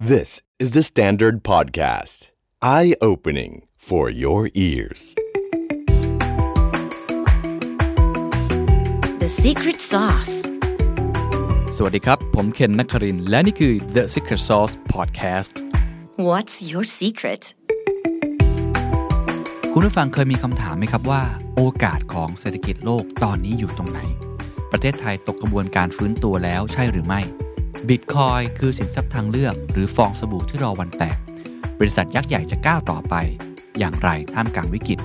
This is the Standard Podcast. Eye opening for your ears. The secret sauce. สวัสดีครับ ผมเคนนักครินทร์และนี่คือ The Secret Sauce Podcast What's your secret? คุณผู้ฟังเคยมีคำถามไหมครับว่า โอกาสของเศรษฐกิจโลกตอนนี้อยู่ตรงไหน ประเทศไทยตกกระบวนการฟื้นตัวแล้วใช่หรือไม่ บิตคอยน์คือสินทรัพย์ทางเลือก หรือฟองสบู่ที่รอวันแตก บริษัทยักษ์ใหญ่จะก้าวต่อไป อย่างไรท่ามกลางวิกฤต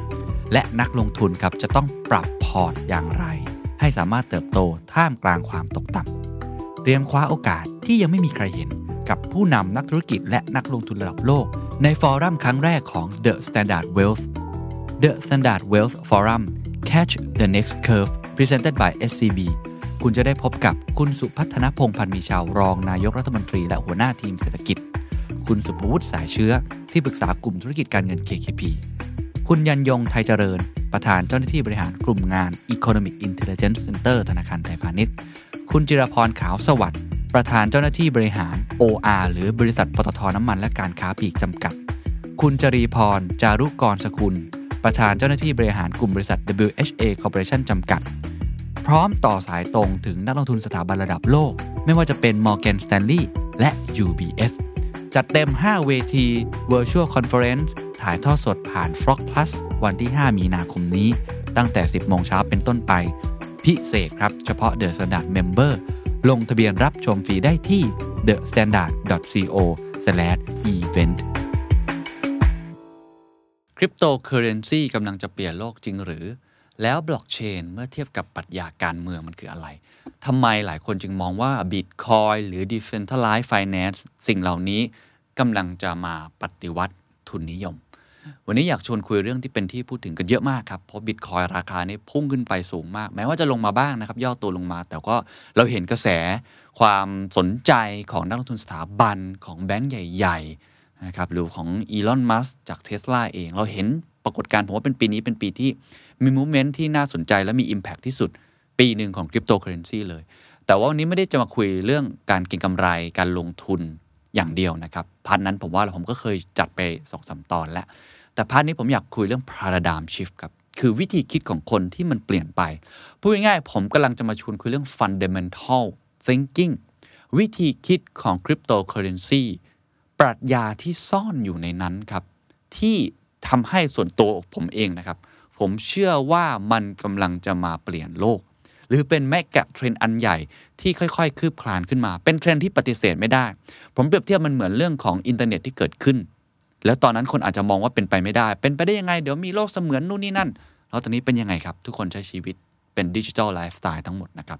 และนักลงทุนครับจะต้องปรับพอร์ตอย่างไร ให้สามารถเติบโตท่ามกลางความตกต่ำเตรียมคว้าโอกาสที่ยังไม่มีใครเห็นกับผู้นำนักธุรกิจและนักลงทุนระดับโลก ในฟอรัมครั้งแรกของ The Standard Wealth The Standard Wealth Forum Catch the Next Curve Presented by SCB คุณจะได้พบกับคุณสุพัฒนพงพันธ์มีชาวรองนายกรัฐมนตรี และหัวหน้าทีมเศรษฐกิจ คุณสุภวุฒิสายเชื้อ ที่ปรึกษากลุ่มธุรกิจการเงิน KKP คุณยันยงไทยเจริญ ประธานเจ้าหน้าที่บริหารกลุ่มงาน Economic Intelligence Center ธนาคารไทยพาณิชย์ คุณจิรพรขาวสวัสดิ์ประธานเจ้าหน้าที่บริหาร OR หรือบริษัทปตทน้ำมันและการค้าปลีกจำกัด คุณจรีพร จารุกรสกุล ประธานเจ้าหน้าที่บริหารกลุ่มบริษัท WHA Corporation จำกัด พร้อมต่อสายตรงถึงนักลงทุนสถาบันระดับโลก ไม่ว่าจะเป็น Morgan Stanley และ UBS จัดเต็ม 5 เวที Virtual Conference ถ่ายทอดสดผ่าน Frog Plus วันที่ 5 มีนาคมนี้ ตั้งแต่ 10 โมงเช้าเป็นต้นไป พิเศษครับ เฉพาะ The Standard Member ลงทะเบียนรับชมฟรีได้ที่ thestandard.co/event คริปโตเคอเรนซีกำลังจะเปลี่ยนโลกจริงหรือ แล้วบล็อกเชนเมื่อเทียบกับปรัชญาการเมืองมันคืออะไร ทำไมหลายคนจึงมองว่า Bitcoin หรือ Decentralized Finance สิ่งเหล่านี้กำลังจะมาปฏิวัติทุนนิยม วันนี้อยากชวนคุยเรื่องที่เป็นที่พูดถึงกันเยอะมากครับ เพราะบิตคอยราคานี่พุ่งขึ้นไปสูงมาก แม้ว่าจะลงมาบ้างนะครับ ย่อตัวลงมา แต่ก็เราเห็นกระแส ความสนใจของนักลงทุนสถาบันของแบงก์ใหญ่ๆนะครับหรือของอีลอนมัสจากเท s l a เองเราเห็นปรากฏการณ์ผมว่าเป็นปีนี้เป็นปีที่ มี movement ที่น่าสนใจและมี impact ที่สุด ปีหนึ่งของคริปโตเคอเรนซีเลย แต่ว่าวันนี้ไม่ได้จะมาคุยเรื่องการเก็งกำไรการลงทุนอย่างเดียวนะครับ part นั้นผมว่าผมก็เคยจัดไปสองสามตอนแล้ว แต่ part นี้ผมอยากคุยเรื่อง paradigm shift ครับคือวิธีคิดของคนที่มันเปลี่ยนไป พูดง่ายๆผมกำลังจะมาชวนคุยเรื่อง fundamental thinking วิธีคิดของ cryptocurrency ปรัชญาที่ซ่อนอยู่ในนั้นครับ ที่ทำให้ส่วนตัวผมเองนะครับ ผมเชื่อว่ามันกำลังจะมาเปลี่ยนโลก หรือเป็น megatrend อันใหญ่ที่ค่อยๆ คืบคลานขึ้นมา เป็นเทรนด์ที่ปฏิเสธไม่ได้ ผมเปรียบเทียบมันเหมือนเรื่องของอินเทอร์เน็ตที่เกิดขึ้น แล้วตอนนั้นคนอาจจะมองว่าเป็นไปไม่ได้ เป็นไปได้ยังไง เดี๋ยวมีโลกเสมือนนู่นนี่นั่น แล้วตอนนี้เป็นยังไงครับ ทุกคนใช้ชีวิตเป็น digital lifestyle ทั้งหมดนะครับ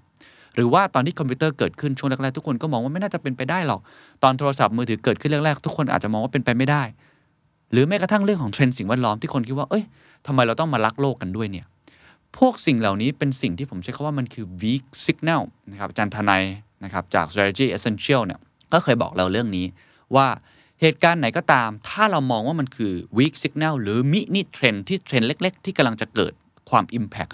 หรือว่าตอนที่คอมพิวเตอร์เกิดขึ้นช่วงแรกๆทุกคนก็มองว่าไม่น่าจะเป็นไปได้หรอก ตอนโทรศัพท์มือถือเกิดขึ้นแรกๆทุกคนอาจจะมองว่าเป็นไปไม่ได้ หรือแม้กระทั่งเรื่องของเทรนด์สิ่งแวดล้อมที่คนคิดว่า เอ้ย ทำไมเราต้องมารักโลกกันด้วยเนี่ยพวกสิ่งเหล่านี้เป็นสิ่งที่ผมใช้คำว่ามันคือ weak signal นะครับอาจารย์ทนายนะครับจาก strategy essential เนี่ยก็เคยบอกเราเรื่องนี้ว่าเหตุการณ์ไหนก็ตาม ถ้าเรามองว่ามันคือ weak signal หรือ mini trend ที่เทรนด์เล็ก ๆ ที่กำลังจะเกิดความ impact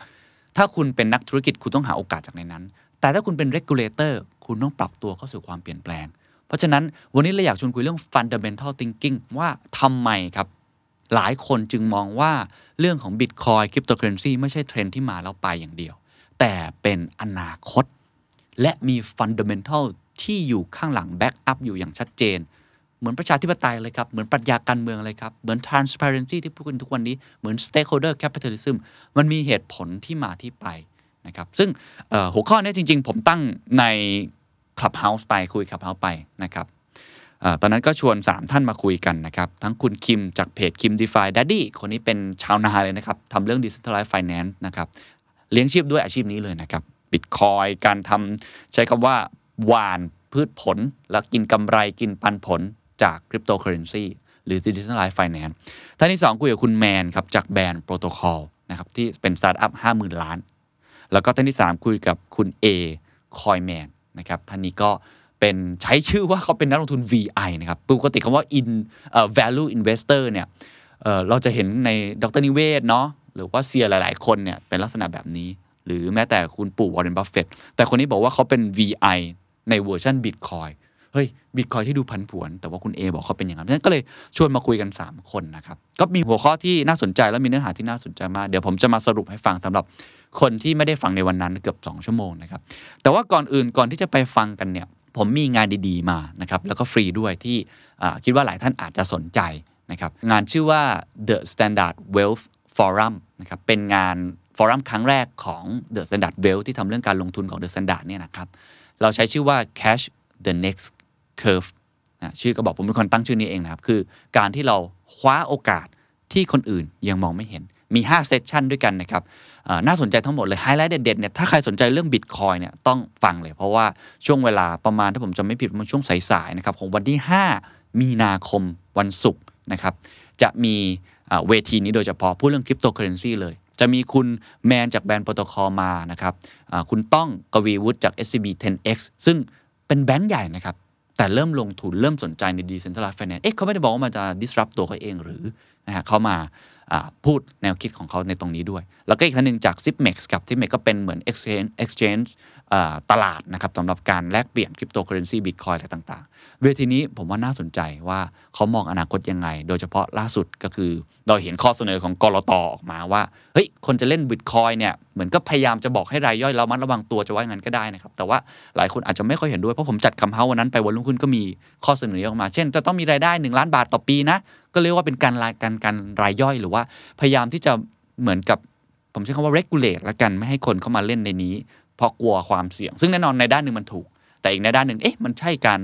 ถ้าคุณเป็นนักธุรกิจคุณต้องหาโอกาสจากในนั้น แต่ถ้าคุณเป็น regulator คุณต้องปรับตัวเข้าสู่ความเปลี่ยนแปลง เพราะฉะนั้นวันนี้เราอยากชวนคุยเรื่อง fundamental thinking ว่าทำไมครับ หลายคนจึงมองว่า เรื่องของ Bitcoin Cryptocurrency ไม่ใช่เทรนที่มาแล้วไปอย่างเดียว แต่เป็นอนาคต และมี fundamental ที่อยู่ข้างหลัง back up อยู่อย่างชัดเจน เหมือนประชาธิปไตยเลยครับ เหมือนปรัชญาการเมืองเลยครับ เหมือน transparency ที่พูดกันทุกวันนี้ เหมือน stakeholder capitalism มันมีเหตุผลที่มาที่ไปนะครับ ซึ่งหัวข้อนี้จริง ๆ ผมตั้งใน Clubhouse ไปคุย Clubhouse ไปนะครับ ตอนนั้นก็ชวน 3 ท่านมาคุยกันนะครับ ทั้งคุณคิมจากเพจคิม DeFi Daddy คนนี้เป็นชาวนาเลยนะครับทำเรื่อง Decentralized Finance นะครับ เลี้ยงชีพด้วยอาชีพนี้เลยนะครับบิตคอยการทำใช้คำว่าหวานพืชผล แล้วกินกำไรกินปันผลจากคริปโตเคอเรนซีหรือ Decentralized Finance ท่านที่ 2 คุยกับคุณแมนครับจาก Band Protocol นะครับที่เป็นสตาร์ทอัพ50,000ล้าน แล้วก็ท่านที่ 3 คุยกับคุณ A คอยแมนนะครับท่านนี้ก็ เป็นใช้ชื่อว่าเขาเป็นนักลงทุน VI นะครับปกติคำว่า in uh, value investor เนี่ยเราจะเห็นในดร.นิเวศน์เนาะหรือว่าเซียนหลาย ๆ คนเนี่ยเป็นลักษณะแบบนี้ หรือแม้แต่คุณปู่วอร์เรนบัฟเฟตต์แต่คนนี้บอกว่าเขาเป็น VI ในเวอร์ชัน Bitcoin เฮ้ยบิตคอยน์ที่ดูผันผวน แต่ว่าคุณเอบอกเขาเป็นอย่างนั้นฉะนั้นก็เลยชวนมาคุยกัน 3 คนนะครับ ก็มีหัวข้อที่น่าสนใจและมีเนื้อหาที่น่าสนใจมาก เดี๋ยวผมจะมาสรุปให้ฟังสำหรับคนที่ไม่ได้ฟังในวันนั้นเกือบ 2 ชั่วโมงนะครับ แต่ว่าก่อนอื่นก่อนที่จะไปฟังกันเนี่ย ผมมีงานดีๆมานะครับแล้วก็ฟรีด้วยที่คิดว่าหลายท่านอาจจะสนใจนะครับงานชื่อว่า The Standard Wealth Forum นะครับเป็นงานฟอรัมครั้งแรกของ The Standard Wealth ที่ทำเรื่องการลงทุนของ The Standard เนี่ยนะครับเราใช้ชื่อว่า Catch the Next Curve นะชื่อก็บอกผมเป็นคนตั้งชื่อนี้เองนะครับ คือการที่เราคว้าโอกาสที่คนอื่นยังมองไม่เห็น มี5 session ด้วยกันนะครับน่าสนใจทั้งหมดเลยไฮไลท์เด็ดๆเนี่ยถ้าใครสนใจเรื่องบิตคอยน์เนี่ยต้องฟังเลย เพราะว่าช่วงเวลาประมาณถ้าผมจำไม่ผิดมันช่วงสายๆนะครับของวันที่ 5 มีนาคมวันศุกร์นะครับจะมีเวทีนี้โดยเฉพาะพูดเรื่องคริปโตเคอเรนซีเลย จะมีคุณแมนจาก Band Protocol มานะครับคุณต้องกวีวุฒิจาก SCB 10X ซึ่งเป็นแบงก์ใหญ่นะครับแต่เริ่มลงทุนเริ่มสนใจใน Decentralized Finance เอ๊ะเขาไม่ได้บอกว่ามันจะ disrupt ตัวเขาเองหรือนะฮะเขามา พูดแนวคิดของเขาในตรงนี้ด้วย แล้วก็อีกท่านหนึ่งจาก Zipmex กับ Zipmex ก็เป็นเหมือน exchange exchange ตลาดนะครับสำหรับการแลกเปลี่ยนคริปโตเคอเรนซีบิตคอยน์อะไรต่างๆ เวทีนี้ผมว่าน่าสนใจว่าเขามองอนาคตยังไง โดยเฉพาะล่าสุดก็คือ เราเห็นข้อเสนอของกรตออกมาว่าเฮ้ยคนจะเล่นบิตคอยเนี่ยเหมือนก็พยายามจะบอกให้รายย่อยเรามัดระวังตัวจะว่าอย่างนั้นก็ได้นะครับ แต่ว่าหลายคนอาจจะไม่ค่อยเห็นด้วย เพราะผมจัดคำเฮาวันนั้นไปวันรุ่งขึ้นก็มีข้อเสนอออกมา เช่น จะต้องมีรายได้ 1 ล้านบาทต่อปีนะ ก็เรียกว่าเป็นการรายการการรายย่อยหรือว่า พยายามที่จะเหมือนกับผมใช้คำว่า regulate ละกันไม่ให้คนเข้ามาเล่นในนี้ เพราะกลัวความเสี่ยง ซึ่งแน่นอนในด้านหนึ่งมันถูก แต่อีกในด้านหนึ่งเอ๊ะมันใช่การ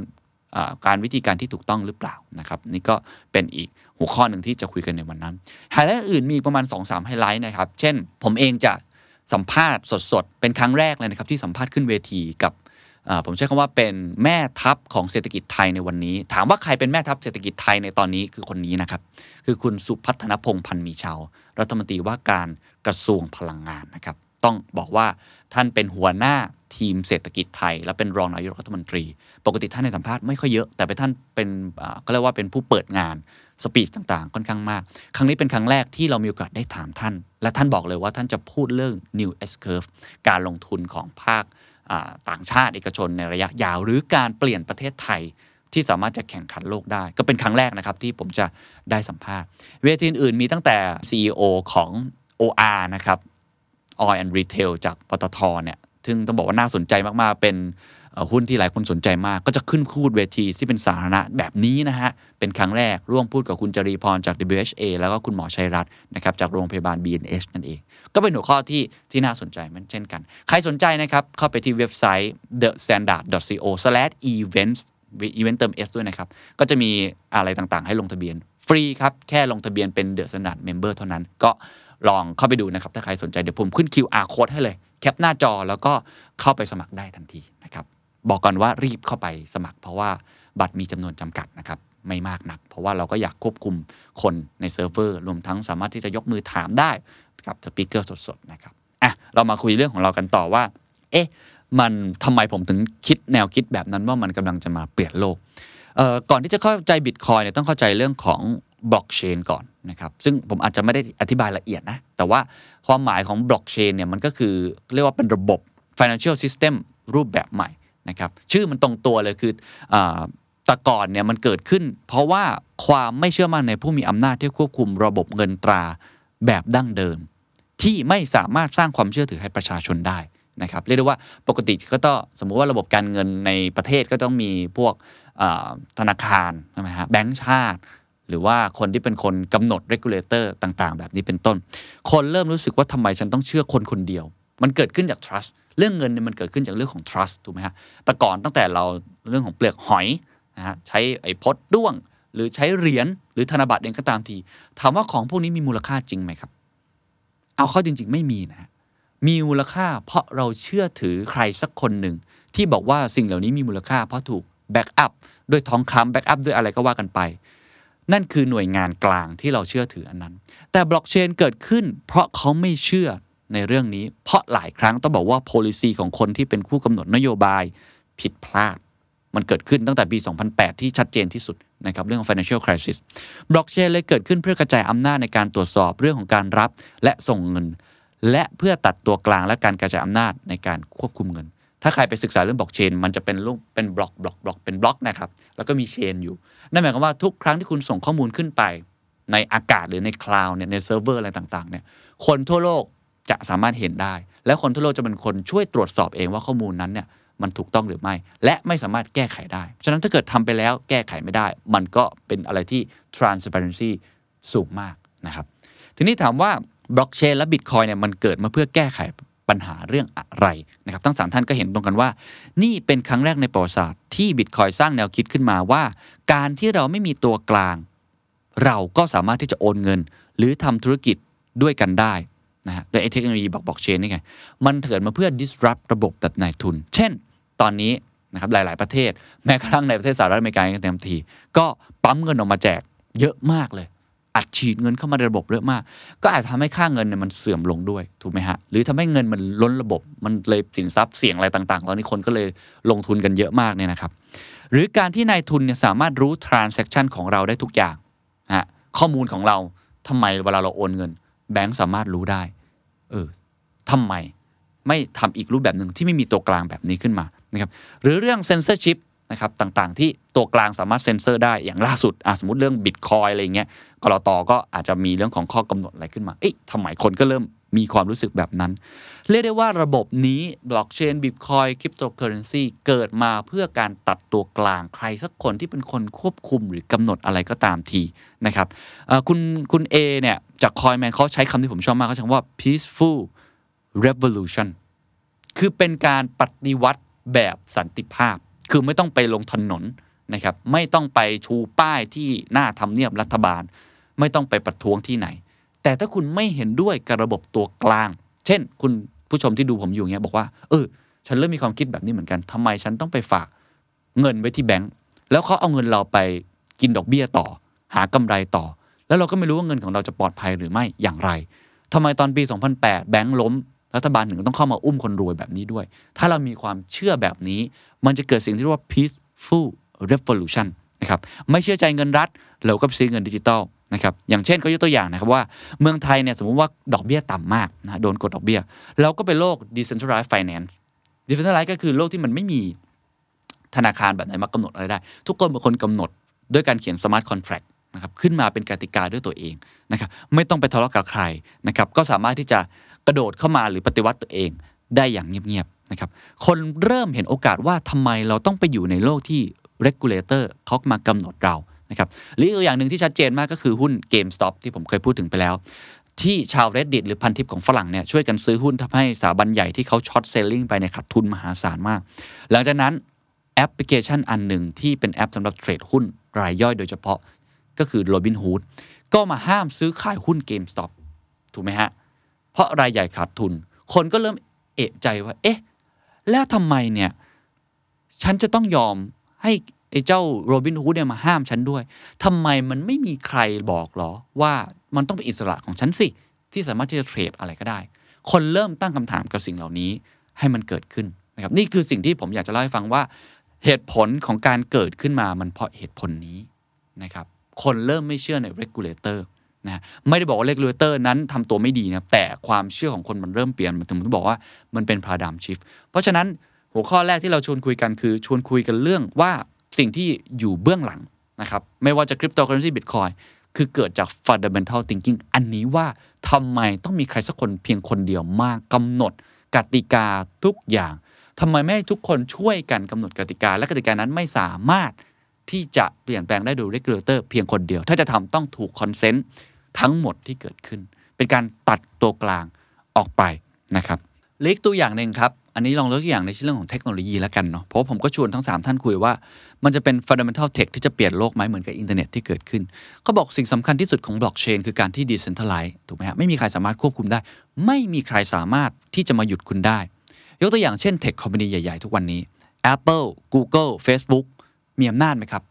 การวิธีการที่ถูกต้องหรือเปล่านะครับนี่ก็เป็นอีกหัวข้อหนึ่งที่จะคุยกันในวันนั้นไฮไลท์อื่นมีประมาณ 2-3ไฮไลท์นะครับเช่น ผมเองจะ สัมภาษณ์สดๆ เป็นครั้งแรกเลยนะครับที่สัมภาษณ์ขึ้นเวทีกับผมใช้คำว่าเป็นแม่ทัพของเศรษฐกิจไทยในวันนี้ ถามว่าใครเป็นแม่ทัพเศรษฐกิจไทยในตอนนี้คือคนนี้นะครับ คือคุณสุพัฒนพงษ์พันธ์มีชาว รัฐมนตรีว่าการกระทรวงพลังงานนะครับ ต้องบอกว่าท่านเป็นหัวหน้า ทีมเศรษฐกิจไทย และเป็นรองนายกรัฐมนตรี ปกติท่านในสัมภาษณ์ไม่ค่อยเยอะ แต่เป็นท่านเป็นก็เรียกว่าเป็นผู้เปิดงานสปีชต่างๆ ค่อนข้างมาก ครั้งนี้เป็นครั้งแรกที่เรามีโอกาสได้ถามท่าน และท่านบอกเลยว่าท่านจะพูดเรื่อง new S curve การลงทุนของภาคต่างชาติเอกชนในระยะยาว หรือการเปลี่ยนประเทศไทยที่สามารถจะแข่งขันโลกได้ ก็เป็นครั้งแรกนะครับที่ผมจะได้สัมภาษณ์ เวทีอื่นๆมีตั้งแต่ CEO ของ OR นะครับ Oil and Retail จากปตทเนี่ย ซึ่งต้องบอกว่าน่าสนใจมากๆ เป็นหุ้นที่หลายคนสนใจมาก ก็จะขึ้นพูดเวทีที่เป็นสาธารณะแบบนี้นะฮะ เป็นครั้งแรกร่วมพูดกับคุณจรีพรจาก WHA แล้วก็คุณหมอชัยรัตน์นะครับจากโรงพยาบาล BNH นั่นเอง ก็เป็นหัวข้อที่ที่น่าสนใจเหมันเช่นกัน ใครสนใจนะครับ เข้าไปที่เว็บไซต์ thestandard.co/events อีเวนต์เติม s ด้วยนะครับ ก็จะมีอะไรต่างๆ ให้ลงทะเบียนฟรีครับ แค่ลงทะเบียนเป็น The Standard Member เท่านั้น ก็ลองเข้าไปดูนะครับ ถ้าใครสนใจเดี๋ยวผมขึ้น QR code ให้เลย แคปหน้าจอแล้วก็เข้าไปสมัครได้ทันทีนะครับ บอกก่อนว่ารีบเข้าไปสมัคร เพราะว่าบัตรมีจำนวนจำกัดนะครับไม่มากนัก เพราะว่าเราก็อยากควบคุมคนในเซิร์ฟเวอร์รวมทั้งสามารถที่จะยกมือถามได้กับ speaker สดๆนะครับอะเรามาคุยเรื่องของเรากันต่อว่า เอ๊ะมันทำไมผมถึงคิดแนวคิดแบบนั้นว่ามันกำลังจะมาเปลี่ยนโลกเอ่อก่อนที่จะเข้าใจบิตคอยเนี่ยต้องเข้าใจเรื่องของ บล็อกเชนก่อนนะครับซึ่งผมอาจจะไม่ได้อธิบายละเอียดนะ แต่ว่าความหมายของบล็อกเชนเนี่ยมันก็คือเรียกว่าเป็นระบบ financial system รูปแบบใหม่นะครับชื่อมันตรงตัวเลยคืออแตะก่อนเนี่ยมันเกิดขึ้น เพราะว่าความไม่เชื่อมั่นในผู้มีอำนาจที่ควบคุมระบบเงินตราแบบดั้งเดิม ที่ไม่สามารถสร้างความเชื่อถือให้ประชาชนได้นะครับเรียกได้ว่าปกติก็ต้องสมมุติว่าระบบการเงินในประเทศก็ต้องมีพวกธนาคารใช่ไหมฮะแบงก์ชาติ หรือว่าคนที่เป็นคนกำหนด regulator ต่างๆ แบบนี้เป็นต้น คนเริ่มรู้สึกว่าทำไมฉันต้องเชื่อคนคนเดียว มันเกิดขึ้นจาก trust เรื่องเงินเนี่ยมันเกิดขึ้นจากเรื่องของ trust ถูกไหมฮะแต่ก่อนตั้งแต่เราเรื่องของเปลือกหอยนะฮะใช้ไอ้พดด้วง หรือใช้เหรียญหรือธนบัตรเองก็ตามที ถามว่าของพวกนี้มีมูลค่าจริงไหมครับ เอาเข้าจริง ๆ ไม่มีนะฮะมีมูลค่าเพราะเราเชื่อถือใครสักคนหนึ่ง ที่บอกว่าสิ่งเหล่านี้มีมูลค่าเพราะถูก backup ด้วยทองคำ backup ด้วยอะไรก็ว่ากันไป นั่นคือหน่วยงานกลางที่เราเชื่อถืออันนั้น แต่บล็อกเชนเกิดขึ้น เพราะเขาไม่เชื่อในเรื่องนี้ เพราะหลายครั้งต้องบอกว่า policy ของคนที่เป็นผู้กำหนดนโยบายผิดพลาด มันเกิดขึ้นตั้งแต่ปี 2008 ที่ชัดเจนที่สุดนะครับเรื่องของ financial crisis บล็อกเชนเลยเกิดขึ้นเพื่อกระจายอำนาจในการตรวจสอบเรื่องของการรับและส่งเงิน และเพื่อตัดตัวกลางและการกระจายอำนาจในการควบคุมเงิน ถ้าใครไปศึกษาเรื่องบล็อกเชนมันจะเป็นรูปเป็นบล็อกบล็อกบล็อกเป็นบล็อกนะครับแล้วก็มี chain อยู่ นั่นหมายความว่าทุกครั้งที่คุณส่งข้อมูลขึ้นไป ในอากาศหรือใน cloud เนี่ยในเซิร์ฟเวอร์อะไรต่างๆเนี่ยคนทั่วโลกจะสามารถเห็นได้ และคนทั่วโลกจะเป็นคนช่วยตรวจสอบเองว่าข้อมูลนั้นเนี่ยมันถูกต้องหรือไม่ และไม่สามารถแก้ไขได้ ฉะนั้นถ้าเกิดทำไปแล้วแก้ไขไม่ได้ มันก็เป็นอะไรที่ transparency สูงมากนะครับ ทีนี้ถามว่าบล็อกเชนและบิตคอยเนี่ยมันเกิดมาเพื่อแก้ไข ปัญหาเรื่องอะไรนะครับทั้งสามท่านก็เห็นตรงกันว่า นี่เป็นครั้งแรกในประวัติศาสตร์ที่บิตคอยสร้างแนวคิดขึ้นมาว่า การที่เราไม่มีตัวกลาง เราก็สามารถที่จะโอนเงิน หรือทำธุรกิจด้วยกันได้นะฮะโดยไอเทคโนโลยีบล็อกเชนนี่ไงมันเกิดมาเพื่อ disrupt ระบบแบบนายทุน เช่น ตอนนี้นะครับหลาย ๆ ประเทศ แม้กระทั่งในประเทศสหรัฐอเมริกาเองเต็มที ก็ปั๊มเงินออกมาแจกเยอะมากเลย อัดฉีดเงินเข้ามาในระบบเยอะมาก ก็อาจทำให้ค่าเงินเนี่ยมันเสื่อมลงด้วยถูกไหมฮะหรือทำให้เงินมันล้นระบบมันเลยสินทรัพย์เสี่ยงอะไรต่างๆ ตอนนี้คนก็เลยลงทุนกันเยอะมากเนี่ยนะครับ หรือการที่นายทุนเนี่ยสามารถรู้ transaction ของเราได้ทุกอย่างฮะข้อมูลของเราทำไมเวลาเราโอนเงิน แบงก์สามารถรู้ได้ เออทำไมไม่ทำอีกรูปแบบหนึ่งที่ไม่มีตัวกลางแบบนี้ขึ้นมานะครับหรือเรื่องเซ นะครับต่างๆ ที่ตัวกลางสามารถเซ็นเซอร์ได้อย่างล่าสุดสมมติเรื่องบิตคอยอะไรเงี้ยกรตก็อาจจะมีเรื่องของข้อกำหนดอะไรขึ้นมาเอ๊ะทำไมคนก็เริ่มมีความรู้สึกแบบนั้น เรียกได้ว่าระบบนี้บล็อกเชนบิตคอยน์คริปโตเคอร์เรนซีเกิดมาเพื่อการตัดตัวกลางใครสักคนที่เป็นคนควบคุมหรือกำหนดอะไรก็ตามทีนะครับคุณคุณเอเนี่ยจากคอยแมนเขาใช้คำที่ผมชอบมากเขาใช้คำว่า peaceful revolution คือเป็นการปฏิวัติแบบสันติภาพ คือไม่ต้องไปลงถนนนะครับ ไม่ต้องไปชูป้ายที่หน้าทำเนียบรัฐบาล ไม่ต้องไปประท้วงที่ไหน แต่ถ้าคุณไม่เห็นด้วยกับระบบตัวกลาง เช่น คุณผู้ชมที่ดูผมอยู่เงี้ยบอกว่า เออ ฉันเริ่มมีความคิดแบบนี้เหมือนกันทำไมฉันต้องไปฝากเงินไว้ที่แบงก์แล้วเขาเอาเงินเราไปกินดอกเบี้ยต่อ หากำไรต่อ แล้วเราก็ไม่รู้ว่าเงินของเราจะปลอดภัยหรือไม่อย่างไรทำไมตอนปี 2008 แบงก์ล้ม รัฐบาลถึงต้องเข้ามาอุ้มคนรวยแบบนี้ด้วย ถ้าเรามีความเชื่อแบบนี้ มันจะเกิดสิ่งที่เรียกว่า peaceful revolution นะครับไม่เชื่อใจเงินรัฐ เราก็ไปซื้อเงินดิจิตอลนะครับอย่างเช่นก็ยกตัวอย่างนะครับว่าเมืองไทยเนี่ยสมมติว่าดอกเบี้ยต่ำมากนะโดนกดดอกเบี้ย เราก็เป็นโลก decentralized finance decentralized ก็คือโลกที่มันไม่มีธนาคารแบบไหนมากำหนดอะไรได้ ทุกคนเป็นคนกำหนดด้วยการเขียน smart contract นะครับขึ้นมาเป็นกติกาด้วยตัวเองนะครับไม่ต้องไปทะเลาะกับใครนะครับก็สามารถที่จะ กระโดดเข้ามาหรือปฏิวัติตัวเองได้อย่างเงียบๆนะครับคนเริ่มเห็นโอกาสว่าทำไมเราต้องไปอยู่ในโลกที่ regulator เขามากำหนดเรานะครับหรืออีกอย่างหนึ่งที่ชัดเจนมากก็คือหุ้น GameStop ที่ผมเคยพูดถึงไปแล้ว ที่ชาว reddit หรือพันทิปของฝรั่งเนี่ยช่วยกันซื้อหุ้นทำให้สถาบันใหญ่ที่เขาช็อตเซลลิงไปในยขาดทุนมหาศาลมาก หลังจากนั้นแอปพลิเคชันอันหนึ่งที่เป็นแอปสำหรับเทรดหุ้นรายย่อยโดยเฉพาะก็คือ Robinhood ก็มาห้ามซื้อขายหุ้น GameStop ถูกไหมฮะ เพราะรายใหญ่ขาดทุน คนก็เริ่มเอะใจว่า เอ๊ะ แล้วทำไมเนี่ย ฉันจะต้องยอมให้ไอ้เจ้าโรบินฮูดเนี่ยมาห้ามฉันด้วยทำไมมันไม่มีใครบอกหรอ ว่ามันต้องเป็นอิสระของฉันสิ ที่สามารถที่จะเทรดอะไรก็ได้ คนเริ่มตั้งคำถามกับสิ่งเหล่านี้ให้มันเกิดขึ้นนะครับนี่คือสิ่งที่ผมอยากจะเล่าให้ฟังว่า เหตุผลของการเกิดขึ้นมามันเพราะเหตุผลนี้นะครับ คนเริ่มไม่เชื่อใน regulator นะไม่ได้บอกว่า regulator นั้นทำตัวไม่ดีนะแต่ความเชื่อของคนมันเริ่มเปลี่ยนมันถึงบอกว่ามันเป็น paradigm shift เพราะฉะนั้นหัวข้อแรกที่เราชวนคุยกันคือชวนคุยกันเรื่องว่าสิ่งที่อยู่เบื้องหลังนะครับไม่ว่าจะ cryptocurrency bitcoin คือเกิดจาก fundamental thinking อันนี้ว่าทำไมต้องมีใครสักคนเพียงคนเดียวมากกำหนดกติกาทุกอย่างทำไมไม่ให้ทุกคนช่วยกันกำหนดกติกา และกติกานั้นไม่สามารถที่จะเปลี่ยนแปลงได้โดย regulator เพียงคนเดียว ถ้าจะทำต้องถูก consent ทั้งหมดที่เกิดขึ้น เป็นการตัดตัวกลางออกไปนะครับอีกตัวอย่างหนึ่งครับ อันนี้ลองยกตัวอย่างในเรื่องของเทคโนโลยีแล้วกันเนาะเพราะผมก็ชวนทั้ง 3 ท่านคุยว่า มันจะเป็น fundamental tech ที่จะเปลี่ยนโลกไหมเหมือนกับอินเทอร์เน็ตที่เกิดขึ้นเขาบอกสิ่งสำคัญที่สุดของบล็อกเชนคือการที่ decentralize ถูกไหมฮะไม่มีใครสามารถควบคุมได้ ไม่มีใครสามารถที่จะมาหยุดคุณได้ ยกตัวอย่างเช่น tech company ใหญ่ ๆ ทุกวันนี้ Apple Google Facebook มีอำนาจไหมครับ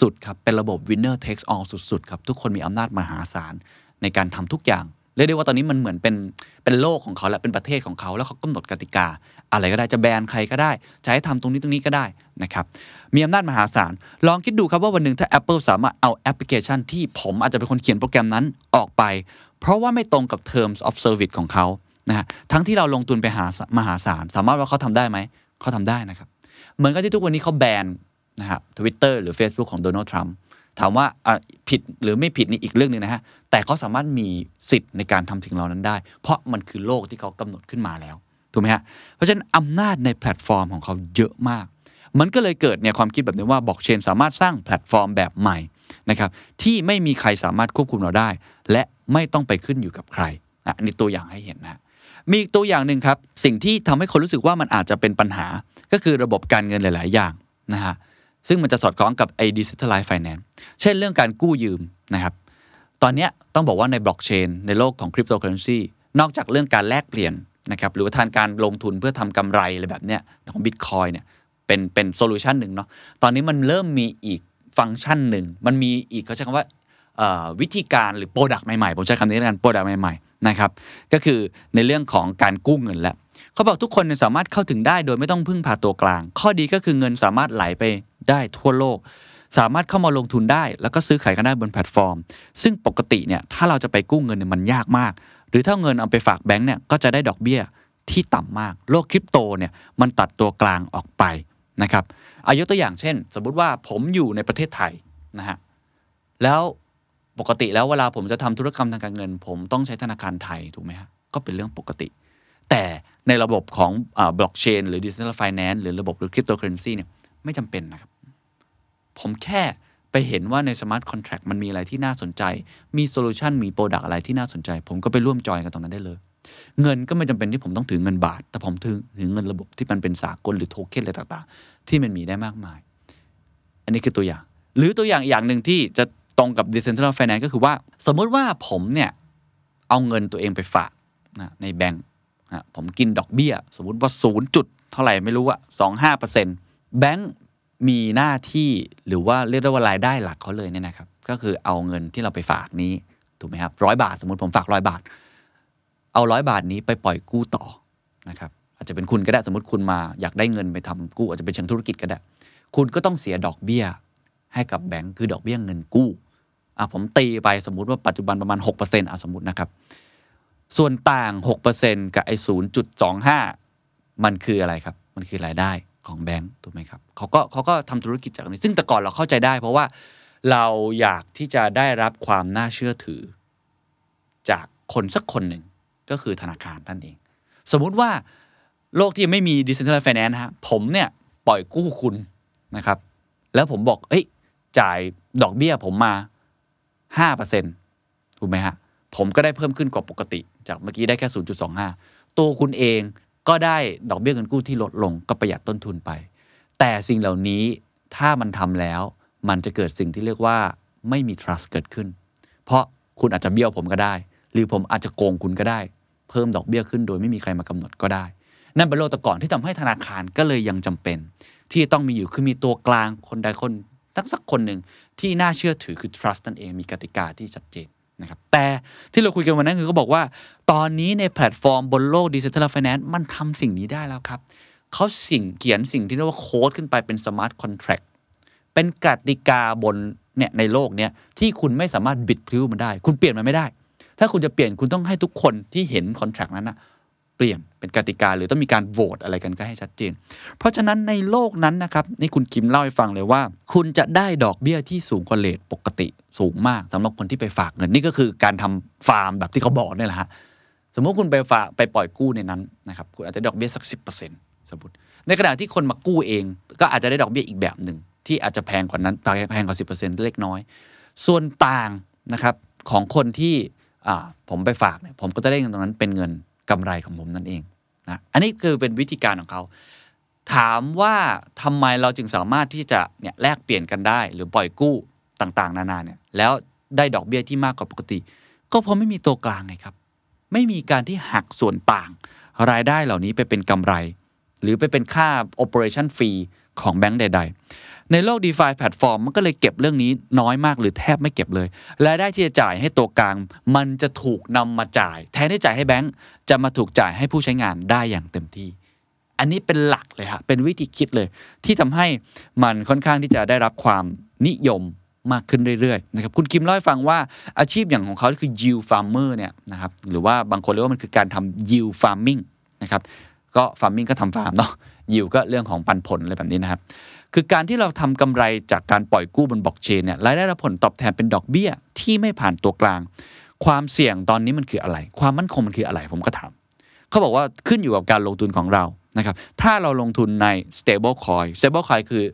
สุด ๆ ครับ เป็นระบบ winner takes all สุด ๆ ครับ ทุกคนมีอำนาจมหาศาล ในการทำทุกอย่าง เรียกได้ว่าตอนนี้มันเหมือนเป็น เป็นโลกของเขาและเป็นประเทศของเขา แล้วเขากำหนดกติกา อะไรก็ได้จะแบนใครก็ได้ จะให้ทำตรงนี้ตรงนี้ก็ได้นะครับ มีอำนาจมหาศาล ลองคิดดูครับว่าวันหนึ่งถ้า Apple สามารถเอาแอปพลิเคชันที่ผมอาจจะเป็นคนเขียนโปรแกรมนั้นออกไป เพราะว่าไม่ตรงกับ terms of service ของเขานะฮะทั้งที่เราลงทุนไปหามหาศาล สามารถว่าเขาทำได้ไหม เขาทำได้นะครับ เหมือนกับที่ทุกวันนี้เขาแบน นะครับทวิตเตอร์หรือ Facebook ของโดนัลด์ทรัมป์ถามว่าผิดหรือไม่ผิดนี่อีกเรื่องหนึ่งนะฮะ แต่เขาสามารถมีสิทธิ์ในการทำสิ่งเหล่านั้นได้ เพราะมันคือโลกที่เขากำหนดขึ้นมาแล้วถูกไหมฮะ เพราะฉะนั้นอำนาจในแพลตฟอร์มของเขาเยอะมาก มันก็เลยเกิดเนี่ยความคิดแบบนี้ว่าบล็อกเชนสามารถสร้างแพลตฟอร์มแบบใหม่นะครับที่ไม่มีใครสามารถควบคุมเราได้ และไม่ต้องไปขึ้นอยู่กับใครอันนี้ตัวอย่างให้เห็นนะมีอีกตัวอย่างหนึ่งครับสิ่งที่ทำให้คนรู้สึกว่ามันอาจจะเป็นปัญหา ก็คือระบบการเงินหลาย ๆ อย่างนะฮะ ซึ่งมันจะสอดคล้องกับไอ้ digitalize finance เช่นเรื่องการกู้ยืมนะครับตอนนี้ต้องบอกว่าในบล็อกเชนในโลกของคริปโตเคอร์เรนซีนอกจากเรื่องการแลกเปลี่ยนนะครับหรือว่าทานการลงทุนเพื่อทำกำไรอะไรแบบเนี้ยของบิตคอยน์เนี่ยเป็นเป็น solution หนึ่งเนาะตอนนี้มันเริ่มมีอีกฟังก์ชันหนึ่ง มันมีอีกเขาใช้คำว่าวิธีการหรือ product ใหม่ๆ ผมใช้คำนี้แล้วกัน product ใหม่ๆนะครับก็คือในเรื่องของการกู้เงินแล้ว เขาบอกทุกคนสามารถเข้าถึงได้โดยไม่ต้องพึ่งพาตัวกลาง ข้อดีก็คือเงินสามารถไหลไปได้ทั่วโลก สามารถเข้ามาลงทุนได้ แล้วก็ซื้อขายกันได้บนแพลตฟอร์ม ซึ่งปกติเนี่ยถ้าเราจะไปกู้เงินเนี่ยมันยากมาก หรือถ้าเงินเอาไปฝากแบงก์เนี่ยก็จะได้ดอกเบี้ยที่ต่ำมาก โลกคริปโตเนี่ยมันตัดตัวกลางออกไปนะครับอายุตัวอย่างเช่น สมมุติว่าผมอยู่ในประเทศไทยนะฮะแล้วปกติแล้วเวลาผมจะทำธุรกรรมทางการเงิน ผมต้องใช้ธนาคารไทยถูกไหมฮะก็เป็นเรื่องปกติ แต่ในระบบของบล็อกเชนหรือ digital finance หรือระบบหรือคริปโตเคอร์เรนซีเนี่ยไม่จำเป็นนะครับ ผมแค่ไปเห็นว่าใน smart contract มันมีอะไรที่น่าสนใจ มี solution มี product อะไรที่น่าสนใจ ผมก็ไปร่วมจอยกันตรงนั้นได้เลย เงินก็ไม่จำเป็นที่ผมต้องถือเงินบาท แต่ผมถือถือเงินระบบที่มันเป็นสากลหรือโทเค็นอะไรต่างๆ ที่มันมีได้มากมาย อันนี้คือตัวอย่าง หรือตัวอย่างอย่างหนึ่งที่จะตรงกับ Decentralized Finance ก็คือว่า สมมุติว่าผมเนี่ยเอาเงินตัวเองไปฝากนะในแบงก์ ผมกินดอกเบี้ย สมมุติว่าศูนย์จุดเท่าไหร่ไม่รู้อะสองห้าเปอร์เซ็นต์แบงก์มีหน้าที่หรือว่าเรียกได้ว่ารายได้หลักเขาเลยเนี่ยนะครับ ก็คือเอาเงินที่เราไปฝากนี้ถูกไหมครับร้อยบาท สมมติผมฝากร้อยบาท เอาร้อยบาทนี้ไปปล่อยกู้ต่อนะครับ อาจจะเป็นคุณก็ได้สมมติคุณมาอยากได้เงินไปทำกู้ อาจจะเป็นเชิงธุรกิจก็ได้ คุณก็ต้องเสียดอกเบี้ย ให้กับแบงก์คือดอกเบี้ยเงินกู้อะผมตีไปสมมติว่าปัจจุบันประมาณ6%อะสมมตินะครับ ส่วนต่าง 6%กับไอ้0.25 มันคืออะไรครับ มันคือรายได้ของแบงก์ถูกไหมครับเขาก็เขาก็ทำธุรกิจจากนี้ ซึ่งแต่ก่อนเราเข้าใจได้ เพราะว่าเราอยากที่จะได้รับความน่าเชื่อถือ จากคนสักคนหนึ่งก็คือธนาคารนั่นเอง สมมุติว่าโลกที่ยังไม่มี decentralized finance ฮะผมเนี่ยปล่อยกู้คุณนะครับ แล้วผมบอก เอ้ย จ่ายดอกเบี้ยผมมาห้าเปอร์เซ็นถูกไหมฮะ ผมก็ได้เพิ่มขึ้นกว่าปกติ จากเมื่อกี้ได้แค่ 0.25 ตัวคุณเองก็ได้ดอกเบี้ยเงินกู้ที่ลดลงก็ประหยัดต้นทุนไป แต่สิ่งเหล่านี้ถ้ามันทำแล้ว มันจะเกิดสิ่งที่เรียกว่าไม่มี trust เกิดขึ้น เพราะคุณอาจจะเบี้ยวผมก็ได้ หรือผมอาจจะโกงคุณก็ได้ เพิ่มดอกเบี้ยขึ้นโดยไม่มีใครมากำหนดก็ได้ นั่นเป็นโลกต่ก่อนที่ทำให้ธนาคารก็เลยยังจำเป็น ที่ต้องมีอยู่คือมีตัวกลางคนใดคนทักสักคนหนึ่งที่น่าเชื่อถือคือ trust นั่นเองมีกติกาที่ชัดเจน นะครับแต่ที่เราคุยกันวันนั้นคือเขาบอกว่า ตอนนี้ในแพลตฟอร์มบนโลก Digital Finance มันทำสิ่งนี้ได้แล้วครับเขาสิ่งเขียนสิ่งที่เรียกว่าโค้ดขึ้นไปเป็น smart contract เป็นกติกาบนเนี่ยในโลกเนี้ยที่คุณไม่สามารถบิดพลิ้วมันได้ คุณเปลี่ยนมันไม่ได้ ถ้าคุณจะเปลี่ยนคุณต้องให้ทุกคนที่เห็นคอนแท c t นั้นนะเปลี่ยนเป็นกติกาหรือต้องมีการโหวตอะไรกันก็ให้ชัดเจน เพราะฉะนั้นในโลกนั้นนะครับนี่คุณคิมเล่าให้ฟังเลยว่า คุณจะได้ดอกเบี้ยที่สูงกว่า rate ปกติ สูงมากสำหรับคนที่ไปฝากเงินนี่ก็คือการทำฟาร์มแบบที่เขาบอกนี่แหละฮะสมมติคุณไปฝากไปปล่อยกู้ในนั้นนะครับคุณอาจจะดอกเบี้ยสักสิสมมติในขณะที่คนมากู้เอง ก็อาจจะได้ดอกเบี้ยอีกแบบหนึ่งที่อาจจะแพงกว่านั้นแพงกว่าสิเล็กน้อย ส่วนต่างนะครับของคนที่ผมไปฝากเนี่ยผมก็จะได้เงินตรงนั้นเป็นเงินกำไรของผมนั่นเองนะอันนี้คือเป็นวิธีการของเขาถามว่าทำไมเราจึงสามารถที่จะเนี่ยแลกเปลี่ยนกันได้ หรือปล่อยกู้ ต่างๆ นานาเนี่ยแล้วได้ดอกเบี้ยที่มากกว่าปกติ ก็เพราะไม่มีตัวกลางไงครับ ไม่มีการที่หักส่วนต่าง รายได้เหล่านี้ไปเป็นกำไร หรือไปเป็นค่า operation fee ของแบงก์ใด ๆ ในโลก d e f i แพลตฟอร์มมันก็เลยเก็บเรื่องนี้น้อยมากหรือแทบไม่เก็บเลยรายได้ที่จะจ่ายให้ตัวกลาง มันจะถูกนำมาจ่าย แทนที่จ่ายให้แบงก์จะมาถูกจ่ายให้ผู้ใช้งานได้อย่างเต็มที่ อันนี้เป็นหลักเลยฮะเป็นวิธีคิดเลย ที่ทำให้มันค่อนข้างที่จะได้รับความนิยม มากขึ้นเรื่อยๆนะครับคุณคิมเล่าให้ฟังว่าอาชีพอย่างของเขาคือ yield farmer เนี่ยนะครับหรือว่าบางคนเรียกว่ามันคือการทำ yield farming นะครับก็ farming ก็ทำฟาร์มเนาะยิวก็เรื่องของปันผลอะไรแบบนี้นะครับ คือการที่เราทำกำไรจากการปล่อยกู้บนบล็อกเชนเนี่ยรายได้รับผลตอบแทนเป็นดอกเบี้ยที่ไม่ผ่านตัวกลาง ความเสี่ยงตอนนี้มันคืออะไร ความมั่นคงมันคืออะไรผมก็ถาม เขาบอกว่าขึ้นอยู่กับการลงทุนของเรานะครับ ถ้าเราลงทุนใน stable coin stable coin คือ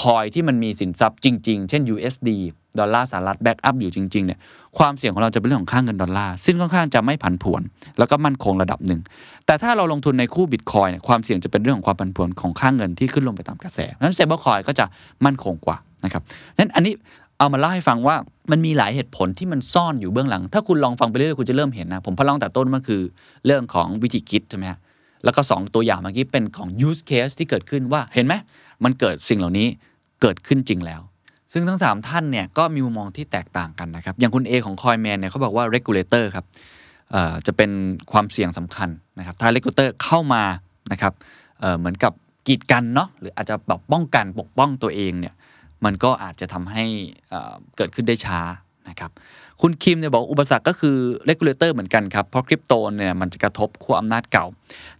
coin ที่มันมีสินทรัพย์จริง ๆ เช่น USD ดอลลาร์สหรัฐ back up อยู่จริงๆเนี่ยความเสี่ยงของเราจะเป็นเรื่องของค่าเงินดอลลาร์ซึ่งค่อนข้างจะไม่ผันผวน แล้วก็มั่นคงระดับหนึ่ง แต่ถ้าเราลงทุนในคู่บิตคอยน์เนี่ยความเสี่ยงจะเป็นเรื่องของความผันผวนของค่าเงินที่ขึ้นลงไปตามกระแสนั้น stable coin ก็จะมั่นคงกว่านะครับนั้นอันนี้เอามาเล่าให้ฟังว่ามันมีหลายเหตุผลที่มันซ่อนอยู่เบื้องหลัง ถ้าคุณลองฟังไปเรื่อยๆคุณจะเริ่มเห็นนะผมลองแต่ต้นมันคือเรื่องของวิธีคิดใช่ไหมฮะแล้วก็ 2 ตัวอย่างเมื่อกี้เป็นของ use case ที่เกิดขึ้นว่าเห็นไหม มันเกิดสิ่งเหล่านี้เกิดขึ้นจริงแล้ว ซึ่งทั้ง 3 ท่านเนี่ยก็มีมุมมองที่แตกต่างกันนะครับ อย่างคุณ A ของ Coinman เนี่ยเขาบอกว่า regulator ครับจะเป็นความเสี่ยงสำคัญนะครับถ้า regulator เข้ามานะครับเเหมือนกับกีดกันเนาะหรืออาจจะแบบป้องกันปกป้องตัวเองเนี่ยมันก็อาจจะทำให้เกิดขึ้นได้ช้านะครับคุณคิมเนี่ยบอกอุปสรรคก็คือ regulator เหมือนกันครับ เพราะคริปโตเนี่ยมันจะกระทบขั้วอำนาจเก่า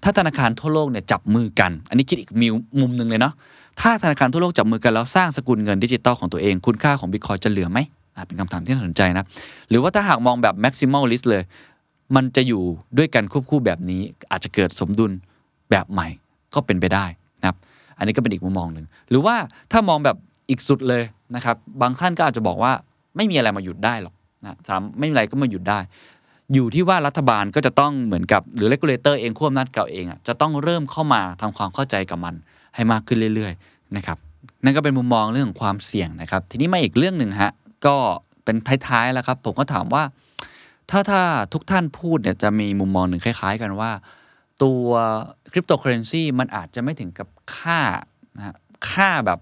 ถ้าธนาคารทั่วโลกเนี่ยจับมือกัน อันนี้คิดอีกมิวมุมหนึ่งเลยเนาะ ถ้าธนาคารทั่วโลกจับมือกันแล้วสร้างสกุลเงินดิจิตอลของตัวเอง คุณค่าของบิตคอยจะเหลือไหมเป็นคำถามที่น่าสนใจนะ หรือว่าถ้าหากมองแบบ maximal list เลย มันจะอยู่ด้วยกันควบคู่แบบนี้ อาจจะเกิดสมดุลแบบใหม่ก็เป็นไปได้นะครับอันนี้ก็เป็นอีกมุมมองหนึ่งหรือว่าถ้ามองแบบอีกสุดเลยนะครับบางท่านก็อาจจะบอกว่าไม่มีอะไรมาหยุดได้หรอกนะสามไม่มีอะไรก็มาหยุดได้ อยู่ที่ว่ารัฐบาลก็จะต้องเหมือนกับหรือเลกูลเลเตอร์เองควบนัดเก่าเองอะจะต้องเริ่มเข้ามาทำความเข้าใจกับมัน ให้มากขึ้นเรื่อยๆนะครับนั่นก็เป็นมุมมองเรื่องของความเสี่ยงนะครับ ทีนี้มาอีกเรื่องหนึ่งฮะก็เป็นท้ายๆแล้วครับ ผมก็ถามว่า ถ้าถ้าทุกท่านพูดเนี่ยจะมีมุมมองหนึ่งคล้าย ๆ กันว่า ตัวคริปโตเคอเรนซีมันอาจจะไม่ถึงกับค่านะค่าแบบ